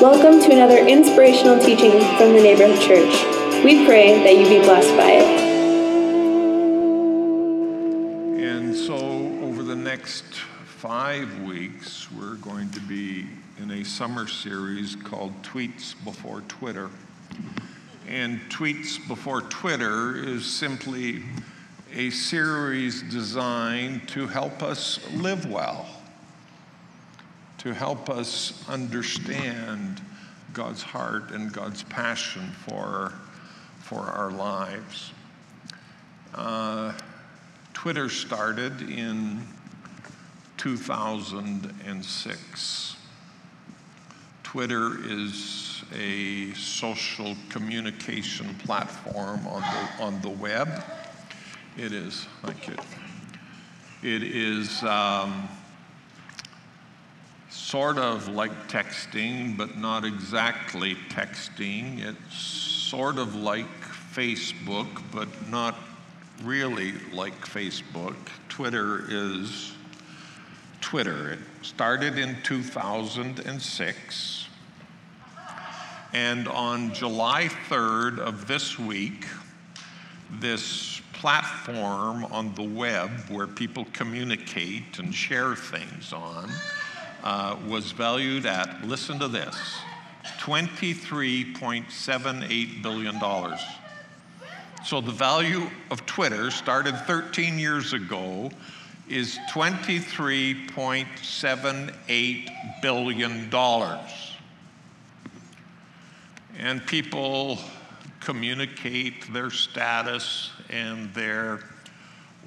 Welcome to another inspirational teaching from the Neighborhood Church. We pray that you be blessed by it. And so, over the next five weeks, we're going to be in a summer series called Tweets Before Twitter. And Tweets Before Twitter is simply a series designed to help us live well, to help us understand God's heart and God's passion for, for our lives. Uh, Twitter started in 2006. Twitter is a social communication platform on the, on the web. It is, thank you. It is um, sort of like texting, but not exactly texting. It's sort of like Facebook, but not really like Facebook. Twitter is Twitter. It started in 2006. And on July 3rd of this week, this platform on the web where people communicate and share things on uh, was valued at, listen to this, $23.78 billion. So the value of Twitter started 13 years ago is $23.78 billion. And people communicate their status and their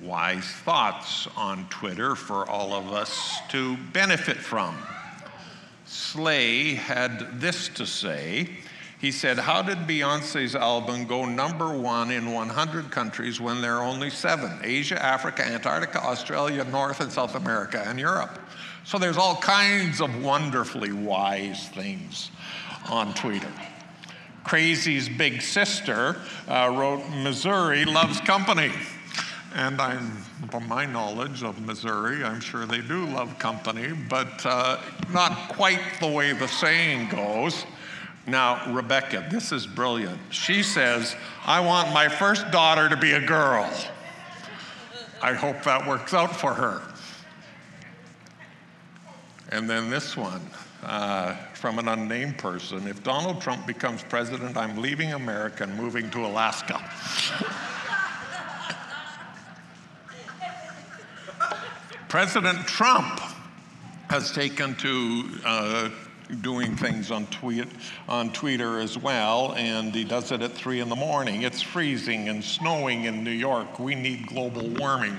wise thoughts on Twitter for all of us to benefit from. Slay had this to say. He said, How did Beyonce's album go number one in 100 countries when there are only seven Asia, Africa, Antarctica, Australia, North and South America, and Europe? So there's all kinds of wonderfully wise things on Twitter. Crazy's big sister uh, wrote, Missouri loves company. And I'm, from my knowledge of Missouri, I'm sure they do love company, but uh, not quite the way the saying goes. Now, Rebecca, this is brilliant. She says, I want my first daughter to be a girl. I hope that works out for her. And then this one uh, from an unnamed person If Donald Trump becomes president, I'm leaving America and moving to Alaska. President Trump has taken to uh, doing things on, tweet, on Twitter as well, and he does it at three in the morning. It's freezing and snowing in New York. We need global warming.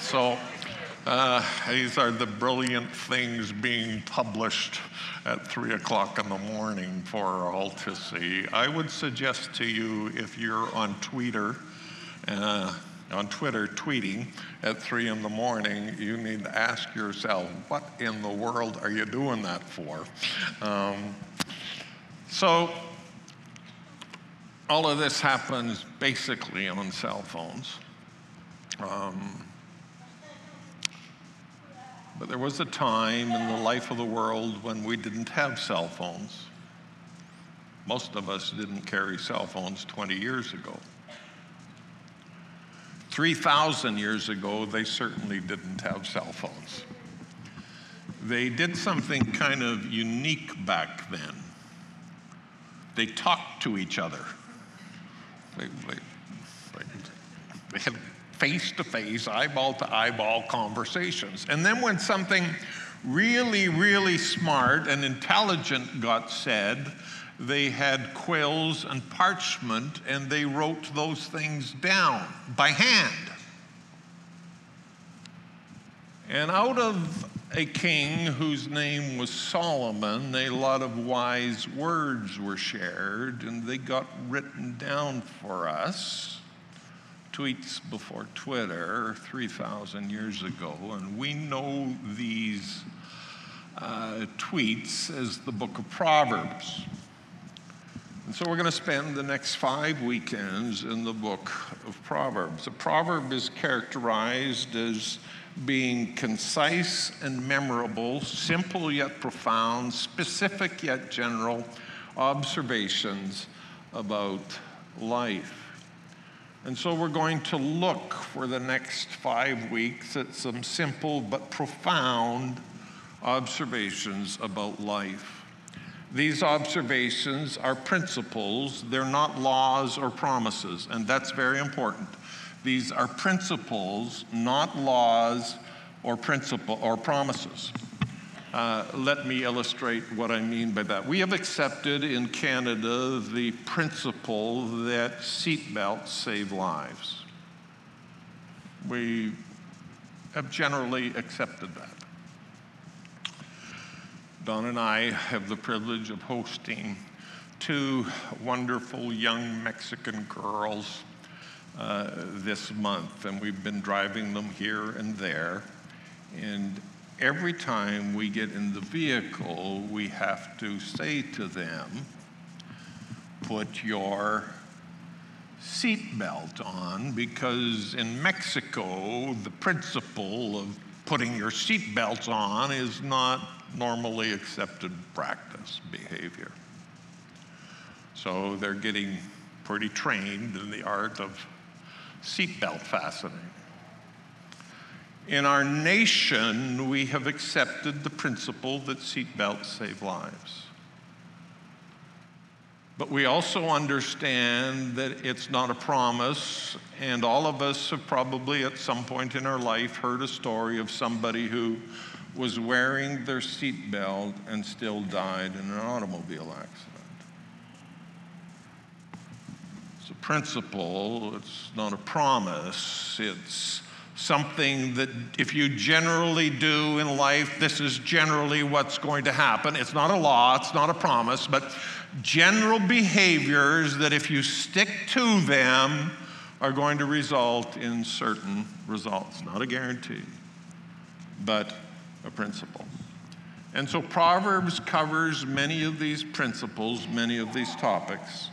So uh, these are the brilliant things being published at three o'clock in the morning for all to see. I would suggest to you, if you're on Twitter, uh, on Twitter tweeting at three in the morning, you need to ask yourself, what in the world are you doing that for? Um, so, all of this happens basically on cell phones. Um, but there was a time in the life of the world when we didn't have cell phones. Most of us didn't carry cell phones 20 years ago. 3,000 years ago, they certainly didn't have cell phones. They did something kind of unique back then. They talked to each other. They, they, they had face to face, eyeball to eyeball conversations. And then when something really, really smart and intelligent got said, they had quills and parchment and they wrote those things down by hand. And out of a king whose name was Solomon, a lot of wise words were shared and they got written down for us. Tweets before Twitter 3,000 years ago, and we know these uh, tweets as the book of Proverbs. And so we're going to spend the next five weekends in the book of Proverbs. A proverb is characterized as being concise and memorable, simple yet profound, specific yet general observations about life. And so we're going to look for the next five weeks at some simple but profound observations about life. These observations are principles, they're not laws or promises, and that's very important. These are principles, not laws or principle or promises. Uh, let me illustrate what I mean by that. We have accepted in Canada the principle that seatbelts save lives. We have generally accepted that. Don and I have the privilege of hosting two wonderful young Mexican girls uh, this month, and we've been driving them here and there. And every time we get in the vehicle, we have to say to them, put your seatbelt on, because in Mexico, the principle of putting your seatbelts on is not normally accepted practice behavior. So they're getting pretty trained in the art of seatbelt fastening. In our nation, we have accepted the principle that seatbelts save lives. But we also understand that it's not a promise, and all of us have probably at some point in our life heard a story of somebody who was wearing their seatbelt and still died in an automobile accident. It's a principle, it's not a promise. It's something that if you generally do in life, this is generally what's going to happen. It's not a law, it's not a promise, but general behaviors that if you stick to them are going to result in certain results. Not a guarantee, but a principle. And so Proverbs covers many of these principles, many of these topics.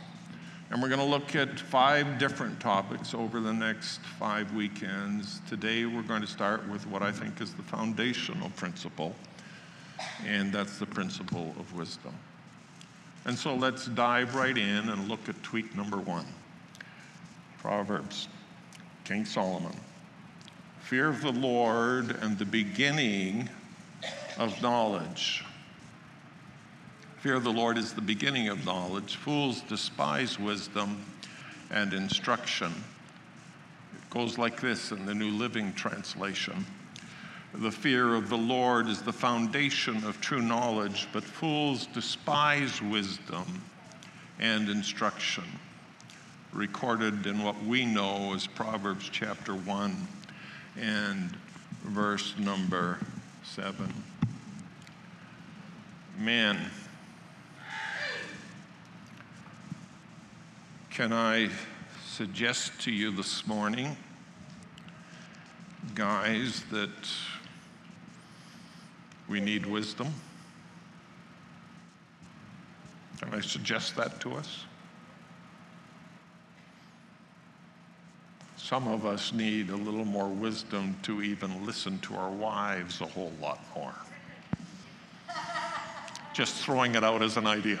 And we're going to look at five different topics over the next five weekends. Today, we're going to start with what I think is the foundational principle, and that's the principle of wisdom. And so let's dive right in and look at tweet number one Proverbs, King Solomon. Fear of the Lord and the beginning of knowledge. Fear of the Lord is the beginning of knowledge. Fools despise wisdom and instruction. It goes like this in the New Living Translation. The fear of the Lord is the foundation of true knowledge, but fools despise wisdom and instruction. Recorded in what we know as Proverbs chapter 1 and verse number 7 man. Can I suggest to you this morning, guys, that we need wisdom? Can I suggest that to us? Some of us need a little more wisdom to even listen to our wives a whole lot more. Just throwing it out as an idea.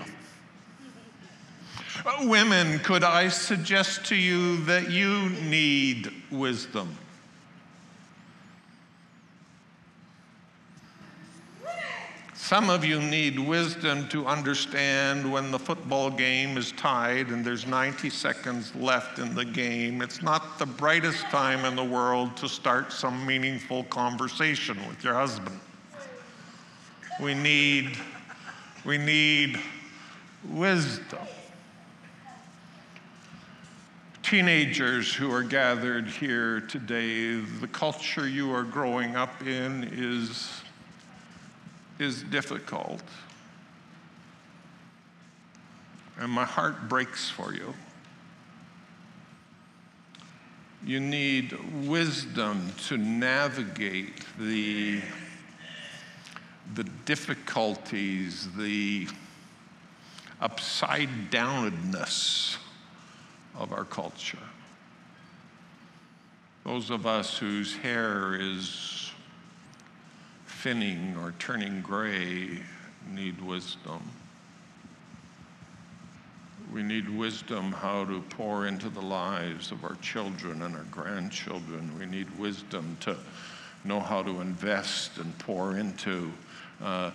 Women, could I suggest to you that you need wisdom? Some of you need wisdom to understand when the football game is tied and there's 90 seconds left in the game. It's not the brightest time in the world to start some meaningful conversation with your husband. We need we need wisdom. Teenagers who are gathered here today, the culture you are growing up in is, is difficult. And my heart breaks for you. You need wisdom to navigate the the difficulties, the upside downedness of our culture. Those of us whose hair is thinning or turning gray need wisdom. We need wisdom how to pour into the lives of our children and our grandchildren. We need wisdom to know how to invest and pour into uh,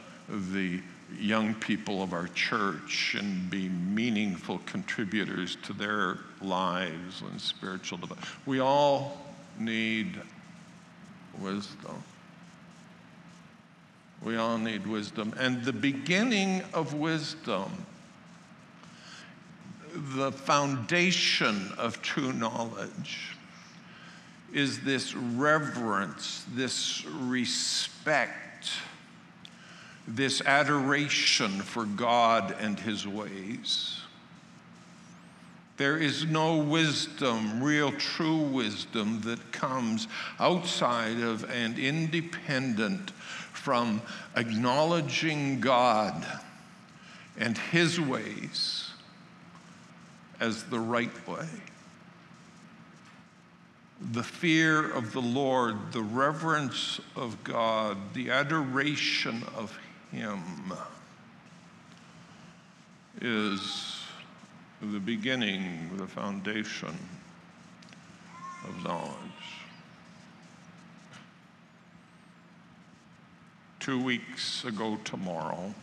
the young people of our church and be meaningful contributors to their lives and spiritual development. We all need wisdom. We all need wisdom. And the beginning of wisdom, the foundation of true knowledge, is this reverence, this respect, this adoration for God and His ways. There is no wisdom, real true wisdom, that comes outside of and independent from acknowledging God and His ways as the right way. The fear of the Lord, the reverence of God, the adoration of Him is the beginning, the foundation of knowledge. Two weeks ago tomorrow,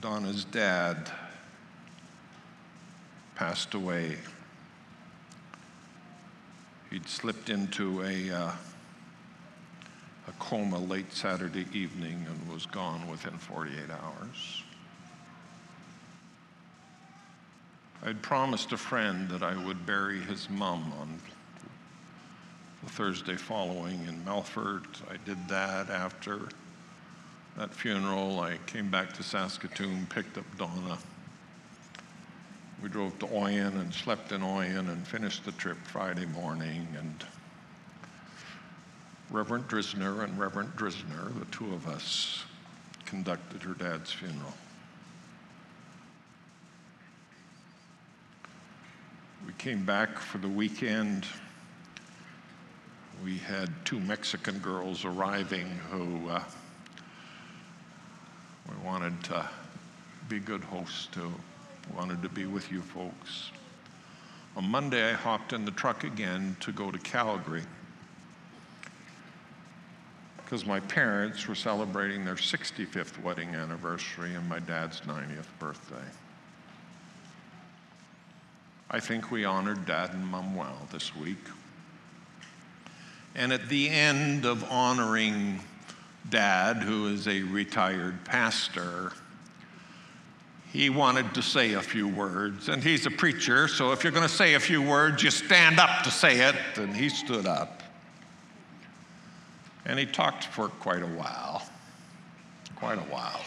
Donna's dad passed away. He'd slipped into a, uh, a coma late Saturday evening and was gone within 48 hours. I'd promised a friend that I would bury his mum on the Thursday following in Melfort. I did that after that funeral. I came back to Saskatoon, picked up Donna. We drove to Oyen and slept in Oyen and finished the trip Friday morning. And Reverend Drisner and Reverend Drisner, the two of us, conducted her dad's funeral. We came back for the weekend. We had two Mexican girls arriving who uh, we wanted to be good hosts to, wanted to be with you folks. On Monday, I hopped in the truck again to go to Calgary because my parents were celebrating their 65th wedding anniversary and my dad's 90th birthday. I think we honored Dad and Mom well this week. And at the end of honoring Dad, who is a retired pastor, he wanted to say a few words. And he's a preacher, so if you're going to say a few words, you stand up to say it. And he stood up. And he talked for quite a while. Quite a while.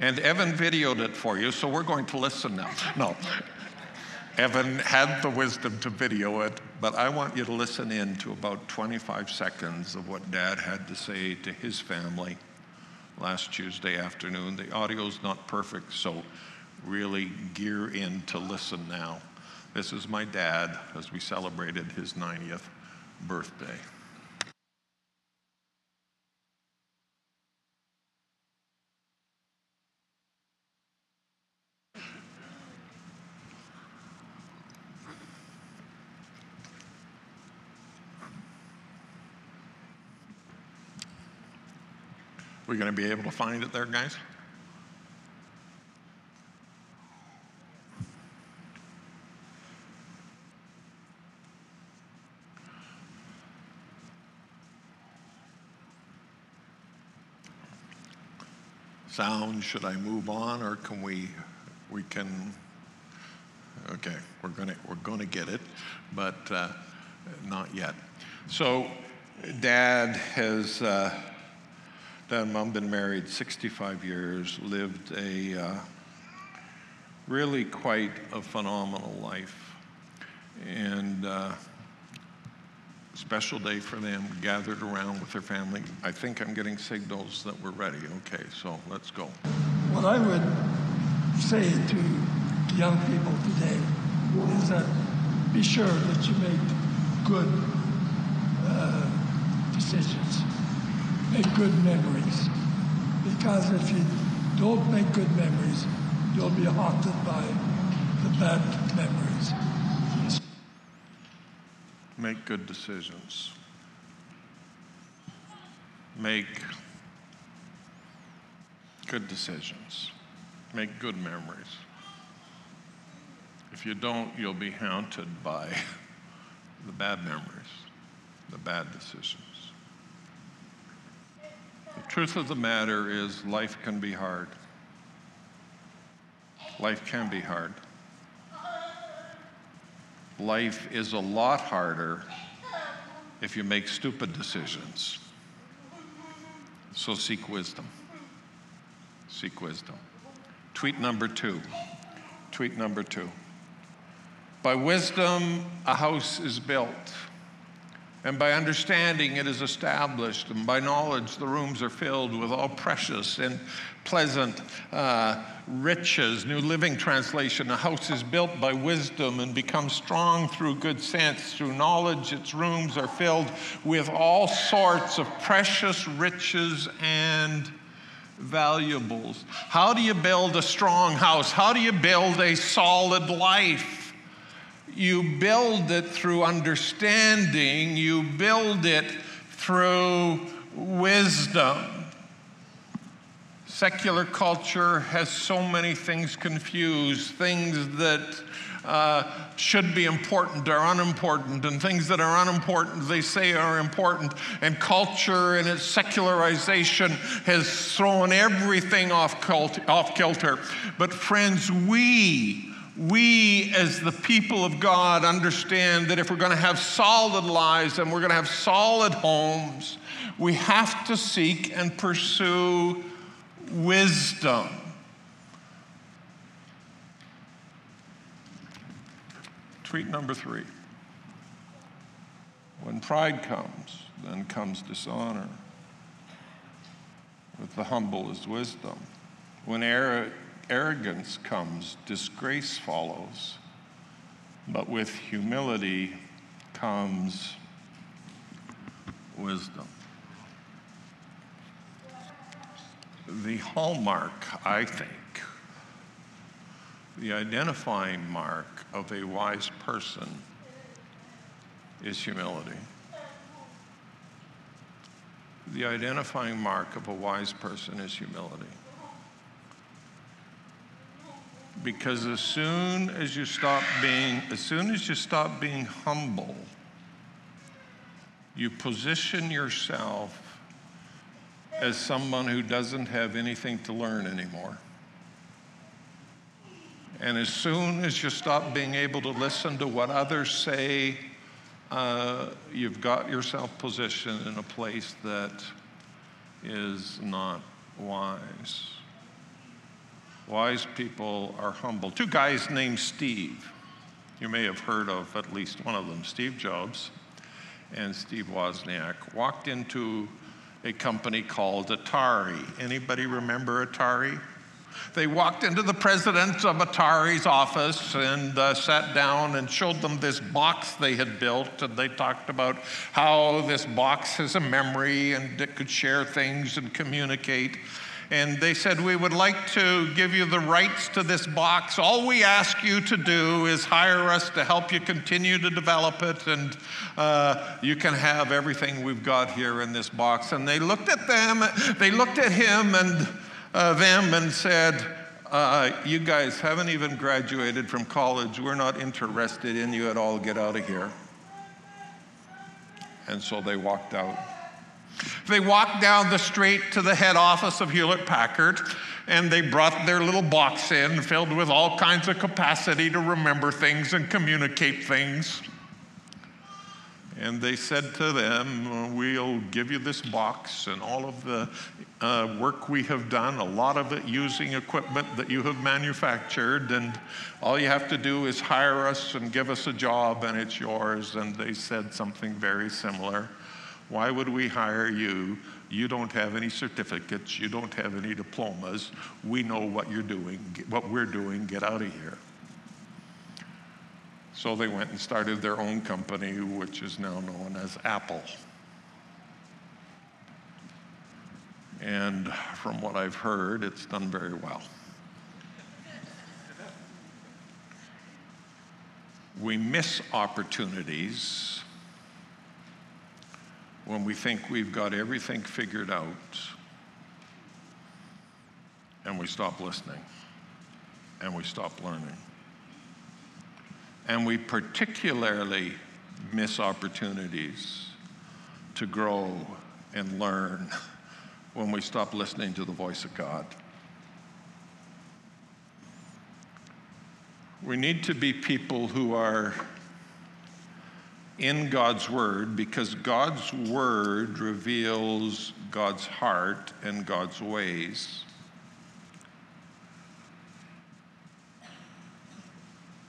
And Evan videoed it for you, so we're going to listen now. No, Evan had the wisdom to video it, but I want you to listen in to about 25 seconds of what Dad had to say to his family last Tuesday afternoon. The audio's not perfect, so really gear in to listen now. This is my dad as we celebrated his 90th birthday. We going to be able to find it there, guys? Sound, should I move on or can we, we can, okay, we're going to, we're going to get it, but uh, not yet. So, Dad has. Uh, And mom been married 65 years, lived a uh, really quite a phenomenal life. And uh, special day for them, gathered around with their family. I think I'm getting signals that we're ready. Okay, so let's go. What I would say to young people today is that be sure that you make good uh, decisions. Make good memories. Because if you don't make good memories, you'll be haunted by the bad memories. Make good decisions. Make good decisions. Make good memories. If you don't, you'll be haunted by the bad memories, the bad decisions. Truth of the matter is, life can be hard. Life can be hard. Life is a lot harder if you make stupid decisions. So seek wisdom. Seek wisdom. Tweet number two. Tweet number two. By wisdom, a house is built. And by understanding, it is established. And by knowledge, the rooms are filled with all precious and pleasant uh, riches. New Living Translation A house is built by wisdom and becomes strong through good sense. Through knowledge, its rooms are filled with all sorts of precious riches and valuables. How do you build a strong house? How do you build a solid life? You build it through understanding, you build it through wisdom. Secular culture has so many things confused, things that uh, should be important are unimportant, and things that are unimportant they say are important. And culture and its secularization has thrown everything off, cult- off kilter. But, friends, we we, as the people of God, understand that if we're going to have solid lives and we're going to have solid homes, we have to seek and pursue wisdom. Tweet number three. When pride comes, then comes dishonor. With the humble is wisdom. When error arrogance comes, disgrace follows. But with humility comes wisdom. The hallmark, I think, the identifying mark of a wise person is humility. The identifying mark of a wise person is humility. Because as soon as you stop being, as soon as you stop being humble, you position yourself as someone who doesn't have anything to learn anymore. And as soon as you stop being able to listen to what others say, uh, you've got yourself positioned in a place that is not wise. Wise people are humble. Two guys named Steve. You may have heard of at least one of them, Steve Jobs and Steve Wozniak, walked into a company called Atari. Anybody remember Atari? They walked into the president of Atari's office and uh, sat down and showed them this box they had built. And they talked about how this box has a memory and it could share things and communicate and they said, We would like to give you the rights to this box. All we ask you to do is hire us to help you continue to develop it, and uh, you can have everything we've got here in this box. And they looked at them, they looked at him and uh, them and said, uh, You guys haven't even graduated from college. We're not interested in you at all. Get out of here. And so they walked out. They walked down the street to the head office of Hewlett Packard and they brought their little box in filled with all kinds of capacity to remember things and communicate things. And they said to them, We'll give you this box and all of the uh, work we have done, a lot of it using equipment that you have manufactured, and all you have to do is hire us and give us a job, and it's yours. And they said something very similar. Why would we hire you? You don't have any certificates. You don't have any diplomas. We know what you're doing, what we're doing. Get out of here. So they went and started their own company, which is now known as Apple. And from what I've heard, it's done very well. We miss opportunities when we think we've got everything figured out and we stop listening and we stop learning. And we particularly miss opportunities to grow and learn when we stop listening to the voice of God. We need to be people who are in God's Word because God's Word reveals God's heart and God's ways.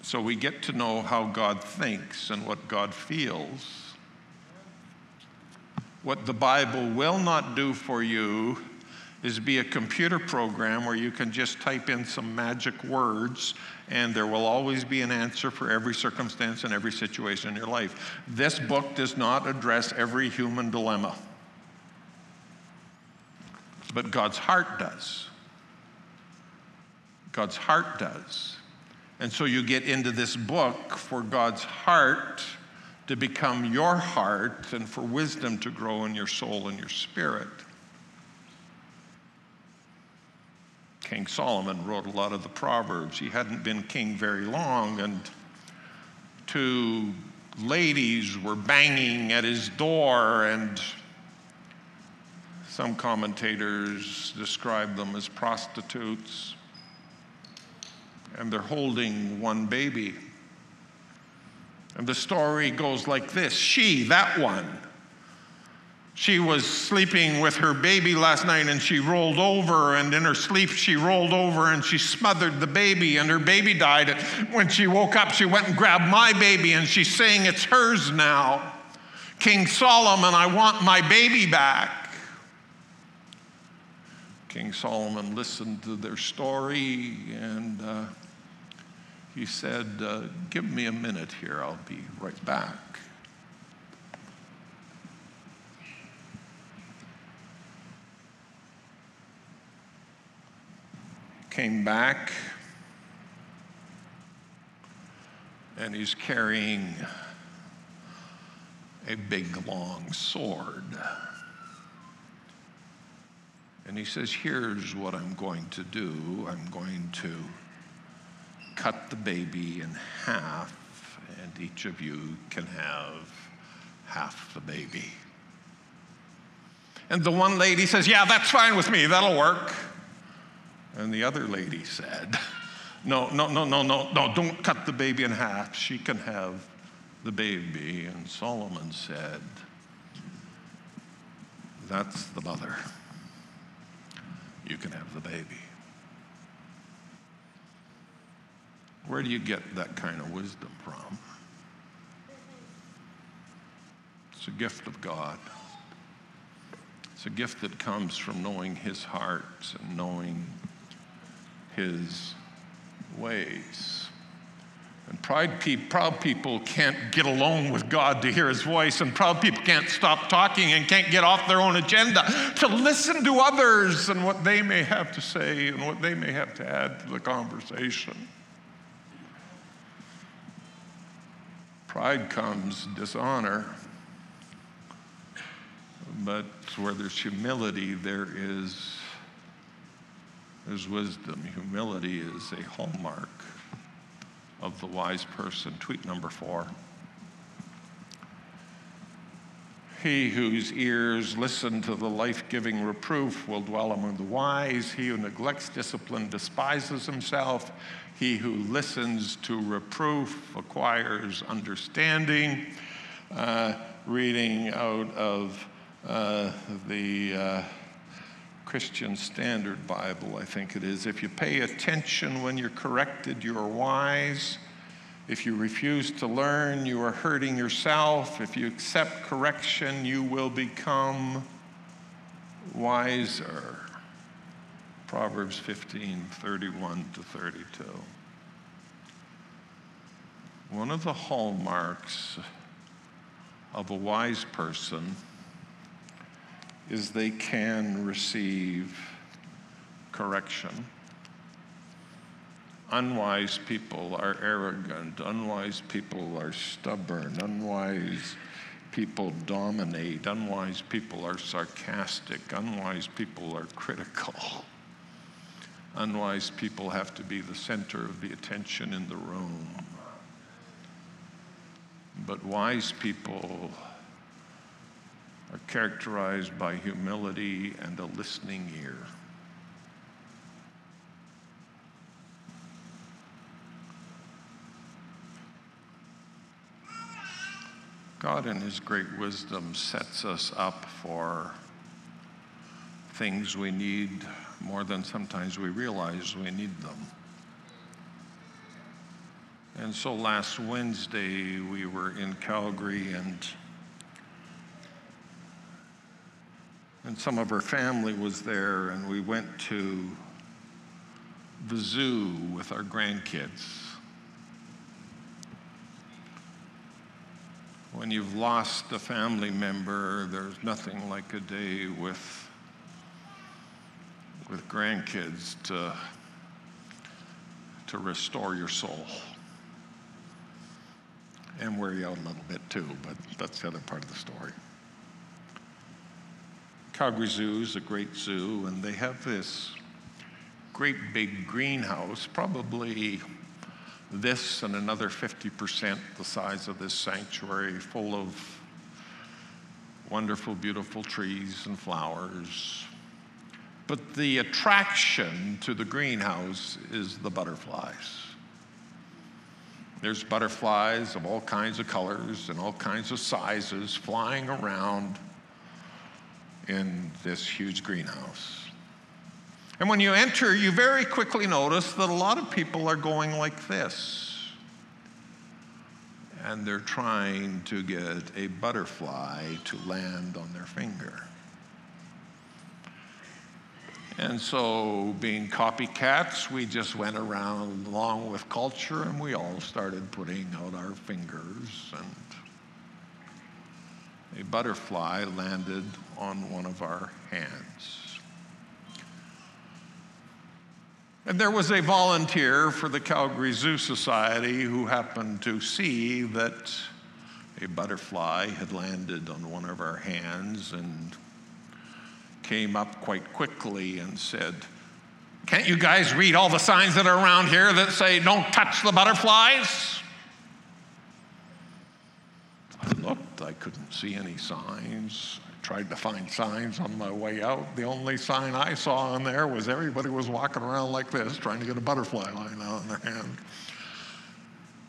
So we get to know how God thinks and what God feels. What the Bible will not do for you is be a computer program where you can just type in some magic words and there will always be an answer for every circumstance and every situation in your life. This book does not address every human dilemma, but God's heart does. God's heart does. And so you get into this book for God's heart to become your heart and for wisdom to grow in your soul and your spirit. King Solomon wrote a lot of the Proverbs. He hadn't been king very long, and two ladies were banging at his door, and some commentators describe them as prostitutes and they're holding one baby. And the story goes like this She, that one, she was sleeping with her baby last night and she rolled over, and in her sleep, she rolled over and she smothered the baby, and her baby died. When she woke up, she went and grabbed my baby, and she's saying, It's hers now. King Solomon, I want my baby back. King Solomon listened to their story and uh, he said, uh, Give me a minute here, I'll be right back. Came back, and he's carrying a big long sword. And he says, Here's what I'm going to do I'm going to cut the baby in half, and each of you can have half the baby. And the one lady says, Yeah, that's fine with me, that'll work. And the other lady said, No, no, no, no, no, no, don't cut the baby in half. She can have the baby. And Solomon said, That's the mother. You can have the baby. Where do you get that kind of wisdom from? It's a gift of God. It's a gift that comes from knowing His heart and knowing His ways. And pride pe- proud people can't get alone with God to hear His voice, and proud people can't stop talking and can't get off their own agenda to listen to others and what they may have to say and what they may have to add to the conversation. Pride comes dishonor. But where there's humility, there is there's wisdom. Humility is a hallmark of the wise person. Tweet number four. He whose ears listen to the life giving reproof will dwell among the wise. He who neglects discipline despises himself. He who listens to reproof acquires understanding. Uh, reading out of uh, the uh, Christian Standard Bible, I think it is. If you pay attention when you're corrected, you are wise. If you refuse to learn, you are hurting yourself. If you accept correction, you will become wiser. Proverbs 15 31 to 32. One of the hallmarks of a wise person is they can receive correction. Unwise people are arrogant, unwise people are stubborn, unwise people dominate, unwise people are sarcastic, unwise people are critical. Unwise people have to be the center of the attention in the room. But wise people are characterized by humility and a listening ear. God, in His great wisdom, sets us up for things we need more than sometimes we realize we need them. And so last Wednesday, we were in Calgary and and some of her family was there, and we went to the zoo with our grandkids. When you've lost a family member, there's nothing like a day with, with grandkids to, to restore your soul. And wear you out a little bit too, but that's the other part of the story. Calgary Zoo is a great zoo, and they have this great big greenhouse, probably this and another 50% the size of this sanctuary, full of wonderful, beautiful trees and flowers. But the attraction to the greenhouse is the butterflies. There's butterflies of all kinds of colors and all kinds of sizes flying around in this huge greenhouse. And when you enter, you very quickly notice that a lot of people are going like this. And they're trying to get a butterfly to land on their finger. And so, being copycats, we just went around along with culture and we all started putting out our fingers and a butterfly landed on one of our hands. And there was a volunteer for the Calgary Zoo Society who happened to see that a butterfly had landed on one of our hands and came up quite quickly and said, Can't you guys read all the signs that are around here that say, Don't touch the butterflies? I looked, I couldn't see any signs. I tried to find signs on my way out. The only sign I saw on there was everybody was walking around like this, trying to get a butterfly line out in their hand.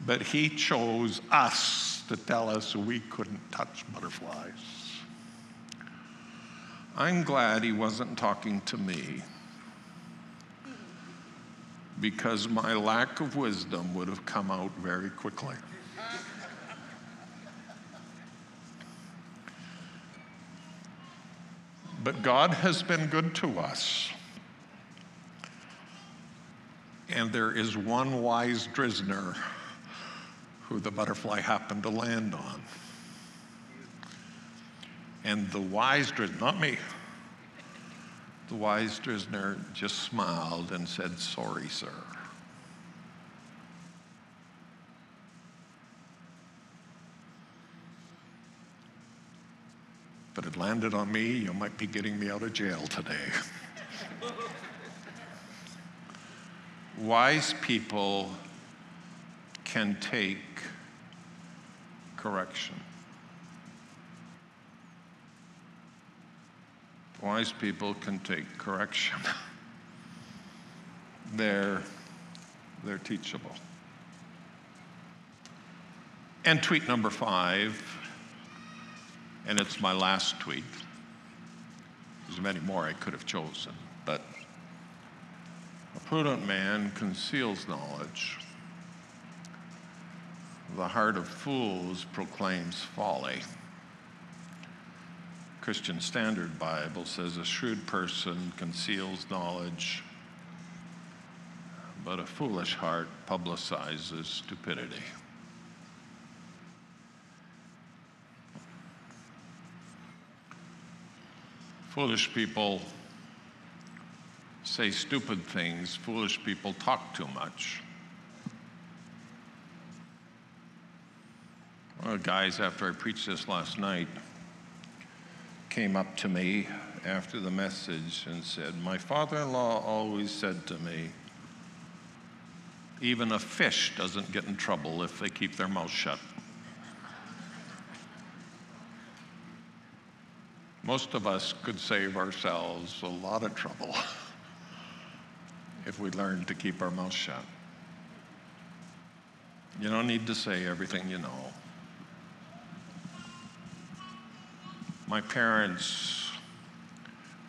But he chose us to tell us we couldn't touch butterflies. I'm glad he wasn't talking to me because my lack of wisdom would have come out very quickly. But God has been good to us. And there is one wise Drisner who the butterfly happened to land on. And the wise Drisner, not me, the wise Drisner just smiled and said, Sorry, sir. If it landed on me, you might be getting me out of jail today. Wise people can take correction. Wise people can take correction. they're, they're teachable. And tweet number five and it's my last tweet. There's many more I could have chosen, but a prudent man conceals knowledge. The heart of fools proclaims folly. Christian Standard Bible says a shrewd person conceals knowledge, but a foolish heart publicizes stupidity. Foolish people say stupid things, foolish people talk too much. One of the guys, after I preached this last night, came up to me after the message and said, My father in law always said to me, even a fish doesn't get in trouble if they keep their mouth shut. Most of us could save ourselves a lot of trouble if we learned to keep our mouth shut. You don't need to say everything you know. My parents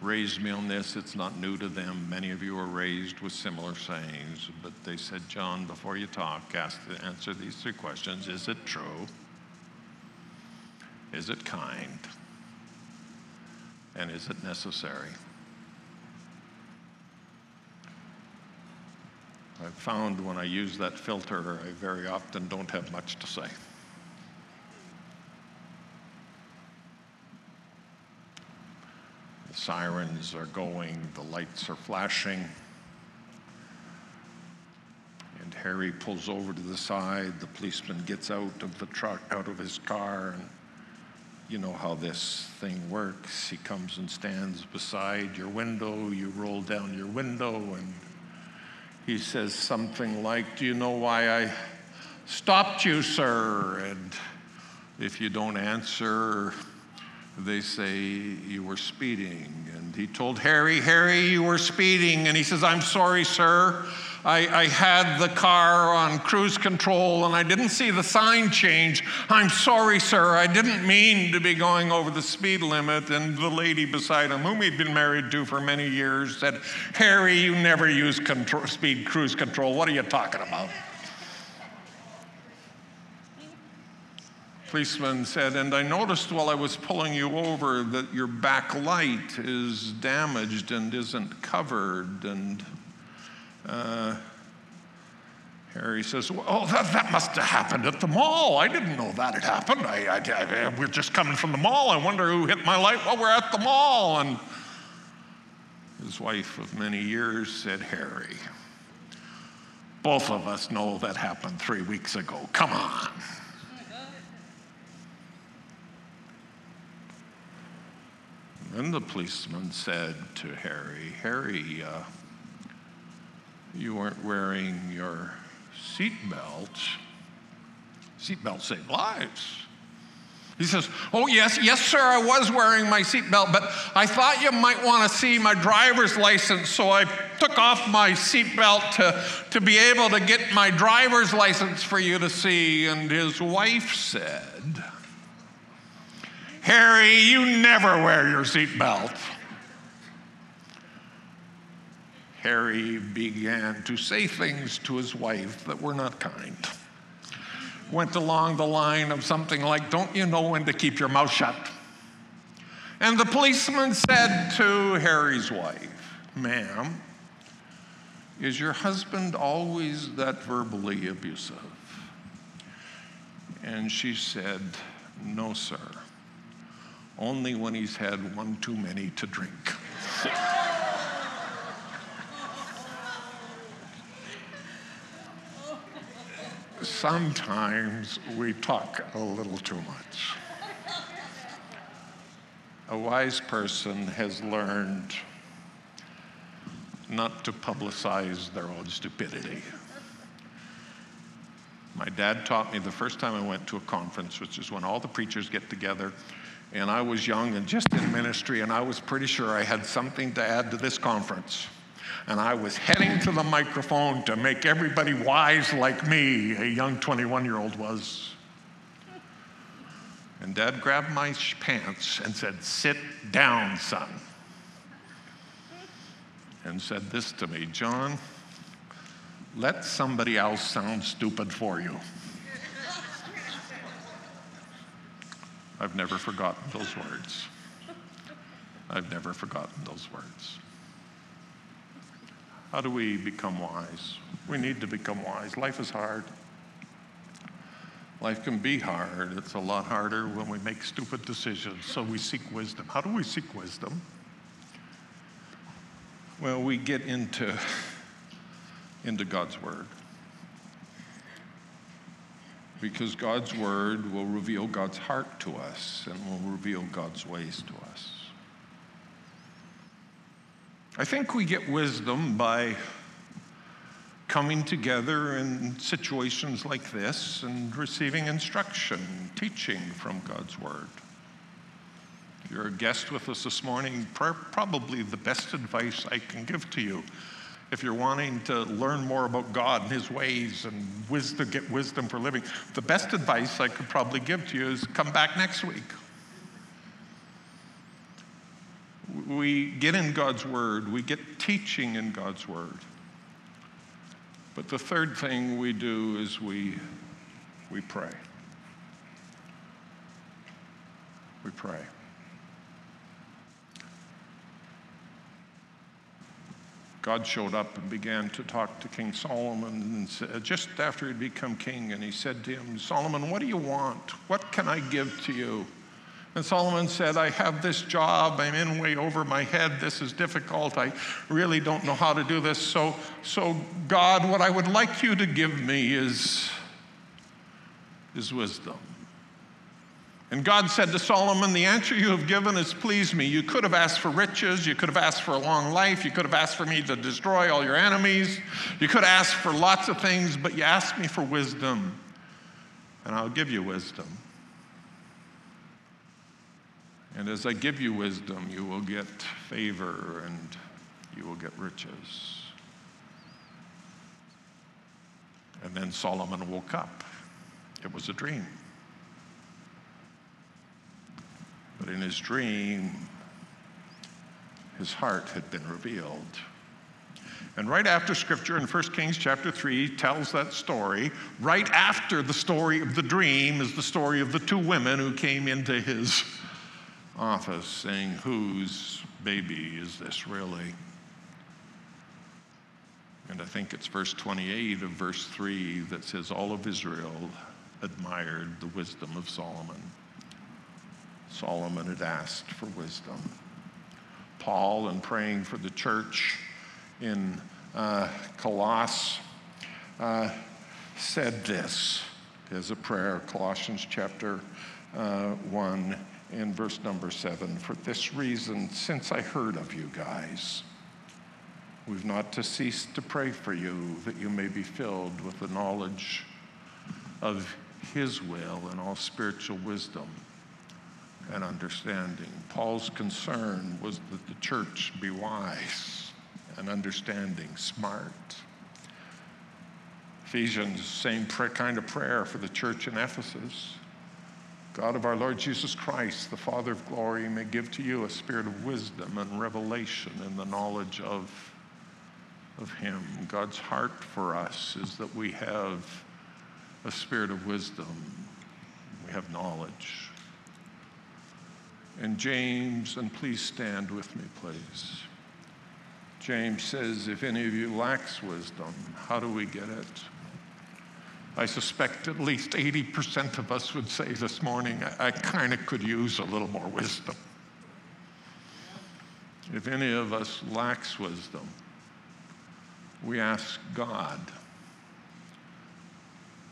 raised me on this. It's not new to them. Many of you are raised with similar sayings, but they said, John, before you talk, ask answer these three questions. Is it true? Is it kind? And is it necessary? I've found when I use that filter, I very often don't have much to say. The sirens are going, the lights are flashing. And Harry pulls over to the side. The policeman gets out of the truck, out of his car, and you know how this thing works. He comes and stands beside your window. You roll down your window, and he says something like, Do you know why I stopped you, sir? And if you don't answer, they say you were speeding. And he told Harry, Harry, you were speeding. And he says, I'm sorry, sir. I, I, had the car on cruise control and I didn't see the sign change. I'm sorry, sir. I didn't mean to be going over the speed limit. And the lady beside him, whom he'd been married to for many years, said, Harry, you never use control, speed cruise control. What are you talking about? policeman said, and I noticed while I was pulling you over that your back light is damaged and isn't covered. And uh, Harry says, well, oh, that, that must have happened at the mall. I didn't know that had happened. I, I, I, we're just coming from the mall. I wonder who hit my light while we're at the mall. And his wife of many years said, Harry, both of us know that happened three weeks ago. Come on. And the policeman said to Harry, Harry, uh, you weren't wearing your seatbelt. Seatbelt saved lives. He says, Oh, yes, yes, sir, I was wearing my seatbelt, but I thought you might want to see my driver's license, so I took off my seatbelt to, to be able to get my driver's license for you to see. And his wife said, Harry, you never wear your seatbelt. Harry began to say things to his wife that were not kind. Went along the line of something like, Don't you know when to keep your mouth shut? And the policeman said to Harry's wife, Ma'am, is your husband always that verbally abusive? And she said, No, sir only when he's had one too many to drink. Sometimes we talk a little too much. A wise person has learned not to publicize their own stupidity. My dad taught me the first time I went to a conference, which is when all the preachers get together and I was young and just in ministry, and I was pretty sure I had something to add to this conference. And I was heading to the microphone to make everybody wise like me, a young 21 year old was. And dad grabbed my pants and said, Sit down, son. And said this to me John, let somebody else sound stupid for you. I've never forgotten those words. I've never forgotten those words. How do we become wise? We need to become wise. Life is hard. Life can be hard. It's a lot harder when we make stupid decisions. So we seek wisdom. How do we seek wisdom? Well, we get into, into God's Word. Because God's Word will reveal God's heart to us and will reveal God's ways to us. I think we get wisdom by coming together in situations like this and receiving instruction, teaching from God's Word. If you're a guest with us this morning, probably the best advice I can give to you if you're wanting to learn more about God and His ways and wisdom, get wisdom for living, the best advice I could probably give to you is come back next week. We get in God's Word, we get teaching in God's Word. But the third thing we do is we, we pray. We pray. God showed up and began to talk to King Solomon and said, just after he'd become king, and he said to him, Solomon, what do you want? What can I give to you? And Solomon said, I have this job. I'm in way over my head. This is difficult. I really don't know how to do this. So, so God, what I would like you to give me is, is wisdom. And God said to Solomon, The answer you have given has pleased me. You could have asked for riches. You could have asked for a long life. You could have asked for me to destroy all your enemies. You could have asked for lots of things, but you asked me for wisdom. And I'll give you wisdom. And as I give you wisdom, you will get favor and you will get riches. And then Solomon woke up. It was a dream. But in his dream, his heart had been revealed. And right after scripture in 1 Kings chapter 3 tells that story, right after the story of the dream is the story of the two women who came into his office saying, Whose baby is this really? And I think it's verse 28 of verse 3 that says, All of Israel admired the wisdom of Solomon. Solomon had asked for wisdom. Paul, in praying for the church in uh, Colossus, uh, said this as a prayer, Colossians chapter uh, 1 in verse number seven. For this reason, since I heard of you guys, we've not to cease to pray for you that you may be filled with the knowledge of his will and all spiritual wisdom and understanding. Paul's concern was that the church be wise and understanding, smart. Ephesians, same kind of prayer for the church in Ephesus. God of our Lord Jesus Christ, the Father of glory, may give to you a spirit of wisdom and revelation in the knowledge of, of Him. God's heart for us is that we have a spirit of wisdom, we have knowledge. And James, and please stand with me, please. James says, If any of you lacks wisdom, how do we get it? I suspect at least 80% of us would say this morning, I, I kind of could use a little more wisdom. If any of us lacks wisdom, we ask God,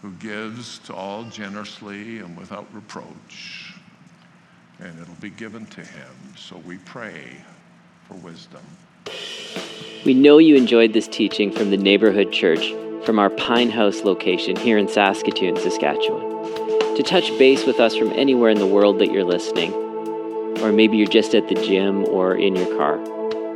who gives to all generously and without reproach, and it'll be given to him. So we pray for wisdom. We know you enjoyed this teaching from the neighborhood church from our Pine House location here in Saskatoon, Saskatchewan. To touch base with us from anywhere in the world that you're listening, or maybe you're just at the gym or in your car,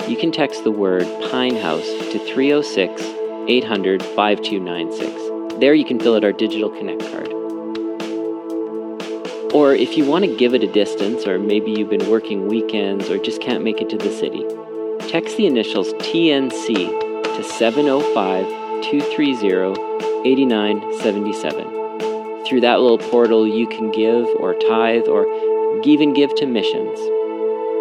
you can text the word Pine House to 306 800 5296. There you can fill out our digital connect card. Or if you want to give it a distance, or maybe you've been working weekends or just can't make it to the city, text the initials TNC to 705 230 8977. Through that little portal, you can give or tithe or even give to missions.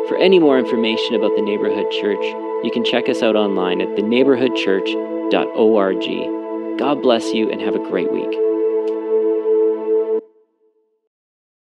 For any more information about the Neighborhood Church, you can check us out online at theneighborhoodchurch.org. God bless you and have a great week.